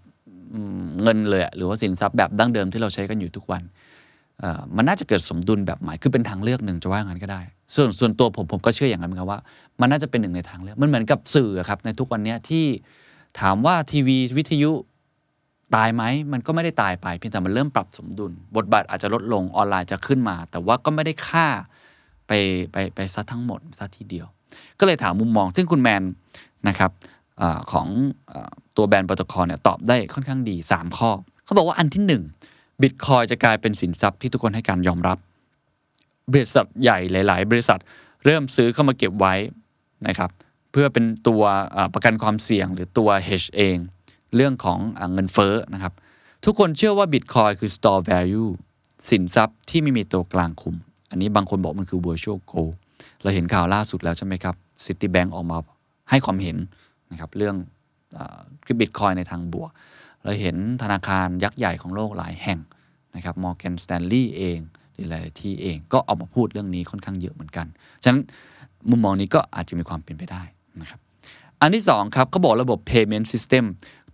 เงินเลยหรือว่าสินทรัพย์แบบดั้งเดิมที่เราใช้กันอยู่ทุกวันมันน่าจะเกิดสมดุลแบบใหม่คือเป็นทางเลือกหนึ่งจะว่างั้นก็ได้ ส่วนส่วนตัวผมผมก็เชื่ออย่างนั้นเหมือนกันว่า มันน่าจะเป็นหนึ่งในทางเลือกมันเหมือนกับสื่อครับในทุกวันนี้ที่ ถามว่าทีวีวิทยุตายไหมมันก็ไม่ได้ตายไปเพียงแต่มันเริ่มปรับสมดุล บทบาทอาจจะลดลงออนไลน์จะขึ้นมา แต่ว่าก็ไม่ได้ค่าไปไปไปซะทั้งหมดซะทีเดียว ก็เลยถามมุมมอง ซึ่งคุณแมนนะครับอของอตัวแบรนด์โปรโตคอเนี่ยตอบได้ค่อนข้างดี 3 ข้อ เขาบอกว่าอันที่1บิตคอยจะกลายเป็นสินทรัพย์ที่ทุกคนให้การยอมรับ บริษัทใหญ่หลาย ๆ บริษัทเริ่มซื้อเข้ามาเก็บไว้นะครับ เพื่อเป็นตัวประกันความเสี่ยง หรือตัว hedge เอง เรื่องของเงินเฟ้อนะครับ ทุกคนเชื่อว่า Bitcoin คือ store value สินทรัพย์ที่ไม่มีตัวกลางคุม อันนี้บางคนบอกมันคือ virtual gold เราเห็นข่าวล่าสุดแล้วใช่ไหมครับ Citibank ออกมาให้ความเห็นนะครับเรื่องคริปบิตคอยในทางบวก เราเห็นธนาคารยักษ์ใหญ่ของโลกหลายแห่งนะครับ Morgan Stanley เองหรือหลายที่เองก็ออกมาพูดเรื่องนี้ค่อนข้างเยอะเหมือนกัน ฉะนั้นมุมมองนี้ก็อาจจะมีความเป็นไปได้ นะครับอันที่2ครับเขาบอกระบบ payment system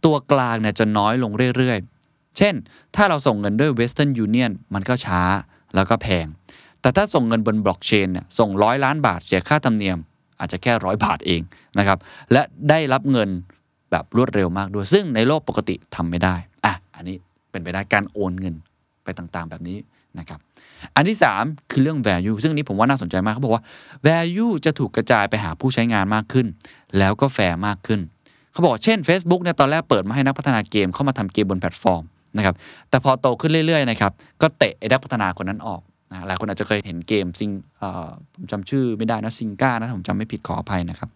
ตัวกลางเนี่ยจะน้อยลงเรื่อยๆ เช่น ถ้าเราส่งเงินด้วย Western Union มันก็ช้าแล้วก็แพง แต่ถ้าส่งเงินบนบล็อกเชนเนี่ยส่งร้อยล้านบาทเสียค่าธรรมเนียม อาจจะแค่ร้อยบาทเองนะครับ และได้รับเงินแบบรวดเร็วมากด้วย ซึ่งในโลกปกติทำไม่ได้ อะ อันนี้เป็นไปได้การโอนเงินไปต่างๆ แบบนี้ นะครับอันที่ 3 คือเรื่อง value ซึ่งนี้ผมว่าน่าสนใจมากเขาบอกว่า value จะถูกกระจายไปหาผู้ใช้งานมากขึ้น แล้วก็แฟร์มากขึ้น เขาบอกเช่น Facebook เนี่ยตอนแรกเปิดมาให้นักพัฒนาเกมเข้ามาทำเกมบนแพลตฟอร์มนะครับแต่พอโตขึ้นเรื่อยๆนะครับก็เตะไอ้นักพัฒนาคนนั้นออกนะหลายคนอาจจะเคยเห็นเกมซิงก้าผมจำชื่อไม่ได้นะซิงก้านะผมจำไม่ผิดขออภัยนะครับ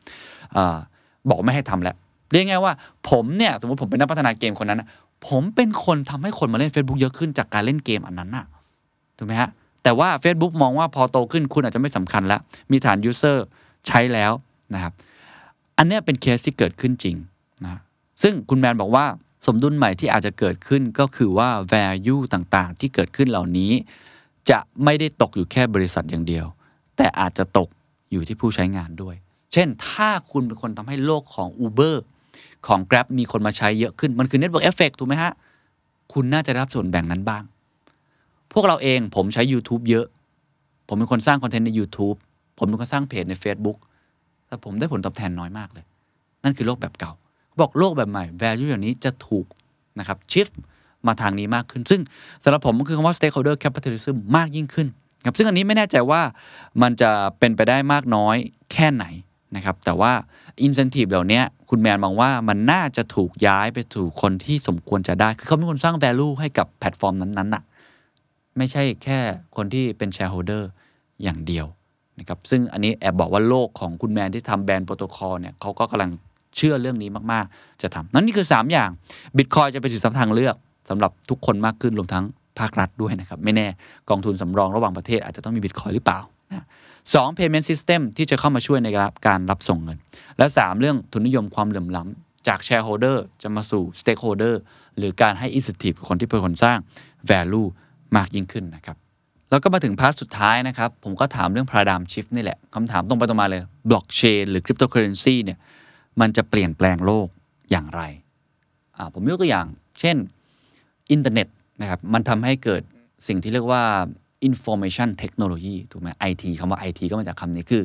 บอกไม่ให้ทำแล้วเรียกง่ายว่าผมเนี่ยสมมติผมเป็นนักพัฒนาเกมคนนั้น ผมเป็นคนทำให้คนมาเล่น Facebook เยอะขึ้นจากการเล่นเกมอันนั้นน่ะ ถูกไหมฮะ แต่ว่า Facebook มองว่าพอโตขึ้นคุณอาจจะไม่สำคัญแล้ว มีฐาน user ใช้แล้วนะครับ อันนี้เป็นเคสที่เกิดขึ้นจริงนะซึ่งคุณแมนบอกว่าสมดุลใหม่ที่อาจจะเกิดขึ้นก็คือว่า value ต่างๆ ที่เกิดขึ้นเหล่านี้ จะไม่ได้ตกอยู่แค่บริษัทอย่างเดียว แต่อาจจะตกอยู่ที่ผู้ใช้งานด้วย เช่น ถ้าคุณเป็นคนทำให้โลกของ Uber ของ Grab มีคนมาใช้เยอะขึ้น มันคือ Network Effect ถูกไหมฮะ คุณน่าจะรับส่วนแบ่งนั้นบ้าง พวกเราเองผมใช้ YouTube เยอะ ผมเป็นคนสร้างคอนเทนต์ใน YouTube ผมเป็นคนสร้างเพจใน Facebook แต่ผมได้ผลตอบแทนน้อยมากเลย นั่นคือโลกแบบเก่า บอกโลกแบบใหม่ value อย่างนี้จะถูกนะครับ shift มาทางนี้มากขึ้น ซึ่งสำหรับผมมันคือคำว่า stakeholder capitalism มากยิ่งขึ้นครับซึ่งอันนี้ไม่แน่ใจว่ามันจะเป็นไปได้มากน้อยแค่ไหนนะครับแต่ว่า incentive เหล่านี้คุณแมนมองว่ามันน่าจะถูกย้ายไปสู่คนที่สมควรจะได้ คือเขาเป็นคนสร้าง value ให้กับแพลตฟอร์มนั้นๆน่ะ ไม่ใช่แค่คนที่เป็น shareholder อย่างเดียวนะครับซึ่งอันนี้แอบบอกว่าโลกของคุณแมนที่ทำแบรนด์โปรโตคอลเนี่ยเขาก็กำลังเชื่อเรื่องนี้มากๆ จะทำนั่นนี่คือ 3 อย่าง Bitcoin จะเป็นสินทรัพย์ทางเลือกสำหรับทุกคนมากขึ้นรวมทั้งภาครัฐด้วยนะครับ ไม่แน่กองทุนสำรองระหว่างประเทศอาจจะต้องมี Bitcoin หรือเปล่านะสอง payment system ที่จะเข้ามาช่วยในการรับส่งเงิน และ 3 เรื่องทุนนิยมความเหลื่อมล้ำจาก shareholder จะมาสู่ stakeholder หรือการให้ incentive คนที่เป็นคนสร้าง value มากยิ่งขึ้นนะครับ แล้วก็มาถึง part สุดท้ายนะครับ ผมก็ถามเรื่อง paradigm shift นี่แหละคำถามตรงไปตรงมาเลย blockchain หรือ cryptocurrency เนี่ยมันจะเปลี่ยนแปลงโลกอย่างไร ผมยกตัวอย่าง เช่นอินเทอร์เน็ตนะครับมันทำให้เกิดสิ่งที่เรียกว่า information technology ถูกไหม IT คำว่า IT ก็มาจากคำนี้คือ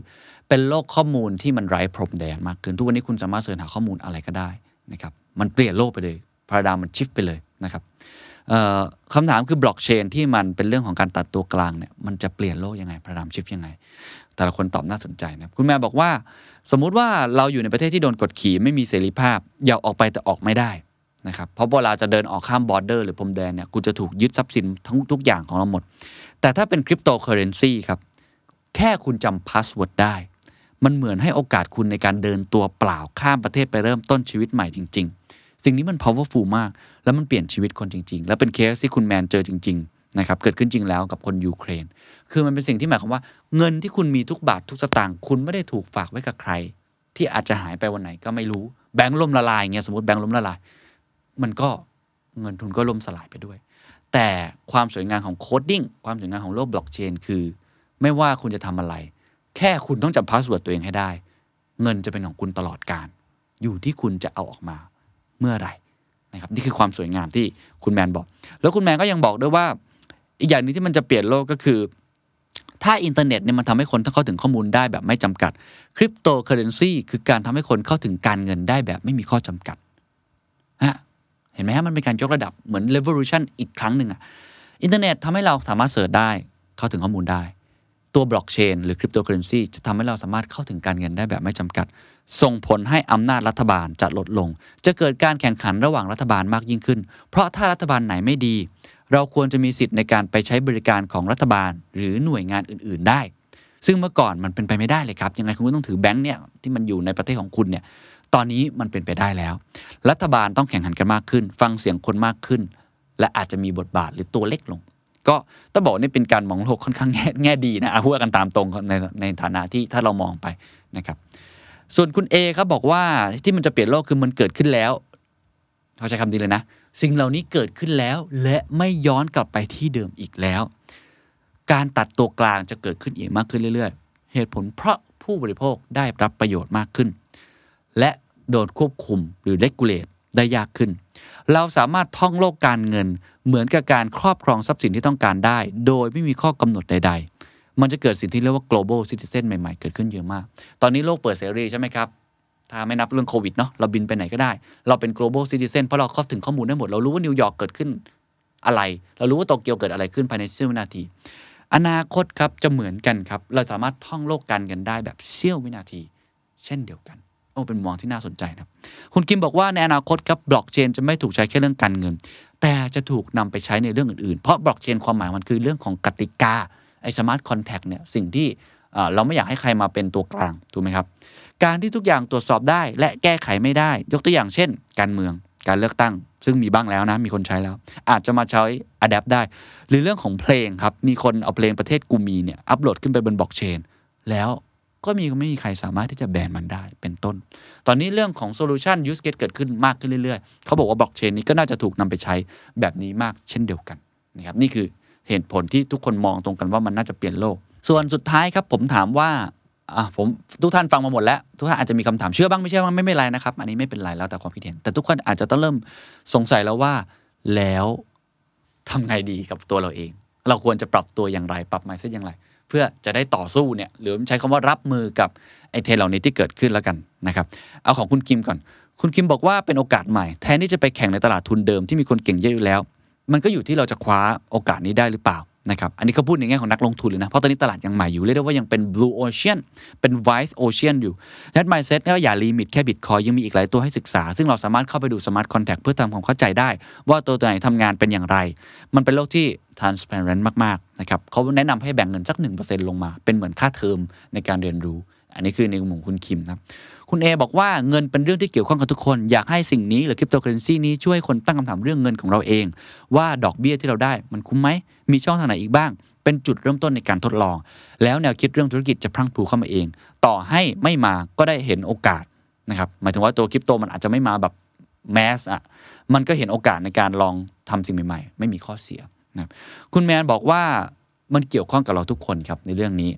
เป็นโลกข้อมูลที่มันไร้พรมแดนมากขึ้น ทุกวันนี้คุณสามารถ search หาข้อมูลอะไรก็ได้นะครับ มันเปลี่ยนโลกไปเลย paradigm shift ไปเลยนะครับ คำถามคือบล็อกเชนที่มันเป็นเรื่องของการตัดตัวกลางเนี่ยมันจะเปลี่ยนโลกยังไง paradigm shift ยังไง แต่ละคนตอบน่าสนใจนะคุณแมนบอกว่า สมมุติว่าเราอยู่ในประเทศที่โดนกดขี่ไม่มีเสรีภาพ อยากออกไปแต่ออกไม่ได้นะครับเพราะเวลาจะเดินออกข้าม border หรือพรมแดนเนี่ยกูจะถูกยึดทรัพย์สินทั้งทุกอย่างของเราหมด แต่ถ้าเป็นคริปโตเคอเรนซีครับแค่คุณจำ password ได้ มันเหมือนให้โอกาสคุณในการเดินตัวเปล่าข้ามประเทศไปเริ่มต้นชีวิตใหม่จริง ๆ สิ่งนี้มัน powerful มากแล้วมันเปลี่ยนชีวิตคนจริง ๆ แล้วเป็นเคสที่คุณแมนเจอจริง ๆ นะครับ เกิดขึ้นจริงแล้วกับคนยูเครน คือมันเป็นสิ่งที่หมายความว่าเงินที่คุณมีทุกบาททุกสตางค์คุณไม่ได้ถูกฝากไว้กับใคร ที่อาจจะหายไปวันไหนก็ไม่รู้แบงค์ล่มละลายเงี้ยสมมติแบงค์ล่มละลาย มันก็เงินทุนก็ล่มสลายไปด้วย แต่ความสวยงามของ coding ความสวยงามของโลกบล็อกเชนคือ ไม่ว่าคุณจะทำอะไร แค่คุณต้องจำ password ตัวเองให้ได้ เงินจะเป็นของคุณตลอดกาล อยู่ที่คุณจะเอาออกมาเมื่อไหร่ นะครับนี่คือความสวยงามที่คุณแมนบอก แล้วคุณแมนก็ยังบอกด้วยว่า อีกอย่างนึงที่มันจะเปลี่ยนโลกก็คือ ถ้าอินเทอร์เน็ตเนี่ยมันทำให้คนเข้าถึงข้อมูลได้แบบไม่จำกัดคริปโตเคอเรนซีคือการทำให้คนเข้าถึงการเงินได้แบบไม่มีข้อจำกัดฮะเห็นไหมฮะมันเป็นการยกระดับเหมือน revolution อีกครั้งหนึ่งอะอินเทอร์เน็ตทำให้เราสามารถ search ได้เข้าถึงข้อมูลได้ ตัวบล็อกเชนหรือคริปโตเคอเรนซีจะทำให้เราสามารถเข้าถึงการเงินได้แบบไม่จำกัด ส่งผลให้อำนาจรัฐบาลจะลดลง จะเกิดการแข่งขันระหว่างรัฐบาลมากยิ่งขึ้น เพราะถ้ารัฐบาลไหนไม่ดี เราควรจะมีสิทธิ์ในการไปใช้บริการของรัฐบาล หรือหน่วยงานอื่น ๆ ได้ ซึ่งเมื่อก่อนมันเป็นไปไม่ได้เลยครับ ยังไงคุณก็ต้องถือแบงค์เนี่ยที่มันอยู่ในประเทศของคุณเนี่ย ตอนนี้มันเป็นไปได้แล้ว รัฐบาลต้องแข่งขันกันมากขึ้น ฟังเสียงคนมากขึ้น และอาจจะมีบทบาทหรือตัวเล็กลง ก็ต้องบอกนี่เป็นการมองโลกค่อนข้างแง่ดีนะพูดกันตามตรงในในฐานะที่ถ้าเรามองไปนะครับ ส่วนคุณเอครับบอกว่าที่มันจะเปลี่ยนโลกคือมันเกิดขึ้นแล้วเขาใช้คำนี้เลยนะ สิ่งเหล่านี้เกิดขึ้นแล้ว และไม่ย้อนกลับไปที่เดิมอีกแล้ว การตัดตัวกลางจะเกิดขึ้นอีกมากขึ้นเรื่อย ๆ เหตุผลเพราะผู้บริโภคได้รับประโยชน์มากขึ้น และโดนควบคุมหรือ regulate ได้ยากขึ้น เราสามารถท่องโลกการเงินเหมือนกับการครอบครองทรัพย์สินที่ต้องการได้ โดยไม่มีข้อกำหนดใด ๆ มันจะเกิดสิ่งที่เรียกว่า global citizen ใหม่ๆ เกิดขึ้นเยอะมาก ตอนนี้โลกเปิดเสรีใช่ไหมครับ ถ้าไม่นับเรื่องโควิดเนาะ เราบินไปไหนก็ได้ เราเป็น global citizen เพราะเราเข้าถึงข้อมูลได้หมด เรารู้ว่านิวยอร์กเกิดขึ้นอะไร เรารู้ว่าโตเกียวเกิดอะไรขึ้นภายในเสี้ยววินาที อนาคตครับจะเหมือนกันครับ เราสามารถท่องโลกการเงินได้แบบเสี้ยววินาที เช่นเดียวกันโอ้เป็นมุมมองที่น่าสนใจนะคุณกิมบอกว่าในอนาคตครับบล็อกเชนจะไม่ถูกใช้แค่เรื่องการเงิน แต่จะถูกนำไปใช้ในเรื่องอื่นๆ เพราะบล็อกเชนความหมายมันคือเรื่องของกติกา ไอ้ smart contract เนี่ยสิ่งที่เราไม่อยากให้ใครมาเป็นตัวกลางถูกไหมครับ การที่ทุกอย่างตรวจสอบได้และแก้ไขไม่ได้ ยกตัวอย่างเช่น การเมืองการเลือกตั้ง ซึ่งมีบ้างแล้วนะ มีคนใช้แล้ว อาจจะมาใช้อัดแอปได้ หรือเรื่องของเพลงครับ มีคนเอาเพลงประเทศกูมีเนี่ยอัปโหลดขึ้นไปบนบล็อกเชนแล้วก็มีไม่มีใครสามารถที่จะแบนมันได้เป็นต้น ตอนนี้เรื่องของ solution use case เกิดขึ้นมากขึ้นเรื่อยๆ เขาบอกว่าบล็อกเชนนี้ก็น่าจะถูกนำไปใช้แบบนี้มากเช่นเดียวกันนะครับนี่คือ เหตุผลที่ทุกคนมองตรงกันว่ามันน่าจะเปลี่ยนโลก ส่วนสุดท้ายครับผมถามว่าอะผมทุกท่านฟังมาหมดแล้ว ทุกท่านอาจจะมีคำถามเชื่อบ้างไม่เชื่อบ้างไม่เป็นไรนะครับ อันนี้ไม่เป็นไรแล้วแต่ความคิดเห็น แต่ทุกคนอาจจะต้องเริ่มสงสัยแล้วว่าแล้วทำไงดีกับตัวเราเอง เราควรจะปรับตัวอย่างไร ปรับไมซ์เซ็ตอย่างไร เพื่อจะได้ต่อสู้เนี่ยหรือใช้คำว่ารับมือกับไอเทนเหล่านี้ที่เกิดขึ้นแล้วกันนะครับ เอาของคุณคิมก่อน คุณคิมบอกว่าเป็นโอกาสใหม่ แทนที่จะไปแข่งในตลาดทุนเดิมที่มีคนเก่งเยอะอยู่แล้ว มันก็อยู่ที่เราจะคว้าโอกาสนี้ได้หรือเปล่านะครับอันนี้เขาพูดในแง่ของนักลงทุนเลยนะ เพราะตอนนี้ตลาดยังใหม่อยู่ เรียกได้ว่ายังเป็น blue ocean เป็น white ocean อยู่ดังนั้น mindset ก็อย่า limit แค่ bitcoin ยังมีอีกหลายตัวให้ศึกษา ซึ่งเราสามารถเข้าไปดู smart contract เพื่อทำความเข้าใจได้ ว่าตัวตัวไหนทำงานเป็นอย่างไร มันเป็นโลกที่ transparent มากๆนะครับเขาแนะนำให้แบ่งเงินสัก 1%ลงมา เป็นเหมือนค่าเทอมในการเรียนรู้ อันนี้คือในมุมของคุณคิมนะ คุณเอบอกว่าเงินเป็นเรื่องที่เกี่ยวข้องกับทุกคน อยากให้สิ่งนี้หรือคริปโตเคอเรนซีนี้ช่วยคนตั้งคำถามเรื่องเงินของเราเอง ว่าดอกเบี้ยที่เราได้มันคุ้มไหมมีช่องทางไหนอีกบ้าง เป็นจุดเริ่มต้นในการทดลอง แล้วแนวคิดเรื่องธุรกิจจะพรั่งพรูเข้ามาเอง ต่อให้ไม่มาก็ได้เห็นโอกาสนะครับหมายถึงว่าตัวคริปโตมันอาจจะไม่มาแบบ mass อะมันก็เห็นโอกาสในการลองทำสิ่งใหม่ๆ ไม่มีข้อเสียนะครับคุณแมนบอกว่ามันเกี่ยวข้องกับเราทุกคนครับในเรื่องนี้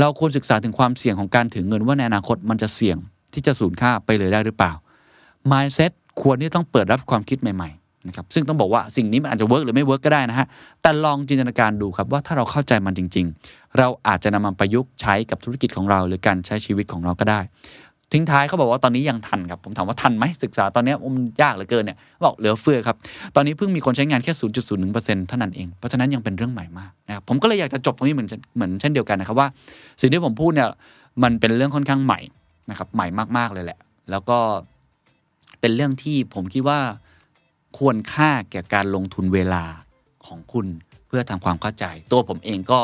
เราควรศึกษาถึงความเสี่ยงของการถือเงินว่าในอนาคตมันจะเสี่ยงที่จะสูญค่าไปเลยได้หรือเปล่า mindset ควรที่ต้องเปิดรับความคิดใหม่ๆนะครับซึ่งต้องบอกว่าสิ่งนี้มันอาจจะ work หรือไม่ work ก็ได้นะฮะแต่ลองจินตนาการดูครับว่าถ้าเราเข้าใจมันจริง ๆ เราอาจจะนำมันประยุกต์ใช้กับธุรกิจของเรา หรือการใช้ชีวิตของเราก็ได้ ทิ้งท้ายเขาบอกว่าตอนนี้ยังทันครับ ผมถามว่าทันไหมศึกษาตอนนี้มันยากเหลือเกินเนี่ยบอกเหลือเฟือครับ ตอนนี้เพิ่งมีคนใช้งานแค่ 0.01%เท่านั้นเอง เพราะฉะนั้นยังเป็นเรื่องใหม่มากนะครับผมก็เลยอยากจะจบตรงนี้เหมือนเหมือนเช่นเดียวกันนะครับว่า สิ่งที่ผมพูดเนี่ยมันเป็นเรื่องค่อนข้างใหม่นะครับใหม่มากๆเลยแหละ แล้วก็เป็นเรื่องที่ผมคิดว่าควรค่าแก่การลงทุนเวลาของคุณเพื่อทำความเข้าใจ ตัวผมเองก็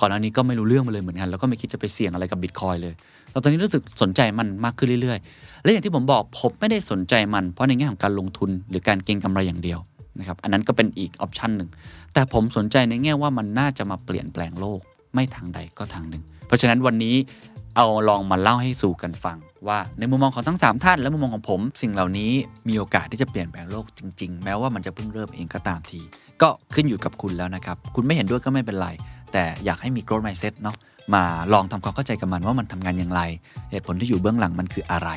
ก่อนหน้านี้ก็ไม่รู้เรื่องมาเลยเหมือนกันแล้วก็ไม่คิดจะไปเสี่ยงอะไรกับบิตคอยเลย แต่ตอนนี้รู้สึกสนใจมันมากขึ้นเรื่อยๆ และอย่างที่ผมบอกผมไม่ได้สนใจมันเพราะในแง่ของการลงทุนหรือการเก็งกำไรอย่างเดียวนะครับอันนั้นก็เป็นอีกออปชันหนึ่งแต่ผมสนใจในแง่ว่ามันน่าจะมาเปลี่ยนแปลงโลกไม่ทางใดก็ทางหนึ่ง เพราะฉะนั้นวันนี้เอาลองมาเล่าให้สู่กันฟัง ว่าในมุมมองของทั้ง 3 ท่าน และมุมมองของผม สิ่งเหล่านี้มีโอกาสที่จะเปลี่ยนแปลงโลกจริง ๆ แม้ว่ามันจะเพิ่งเริ่มเองก็ตามที ก็ขึ้นอยู่กับคุณแล้วนะครับ คุณไม่เห็นด้วยก็ไม่เป็นไร แต่อยากให้มี growth mindset เนาะ มาลองทำความเข้าใจกับมันว่ามันทำงานอย่างไร เหตุผลที่อยู่เบื้องหลังมันคืออะไร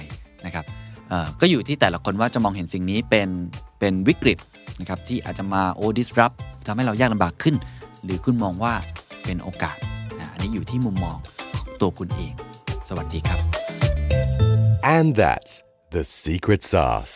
นะครับก็อยู่ที่แต่ละคนว่าจะมองเห็นสิ่งนี้เป็นเป็นวิกฤตนะครับที่อาจจะมาโอ้ disrupt ทำให้เรายากลำบากขึ้น หรือคุณมองว่าเป็นโอกาสนะอันนี้อยู่ที่มุมมองของตัวคุณเอง สวัสดีครับ And that's the secret sauce.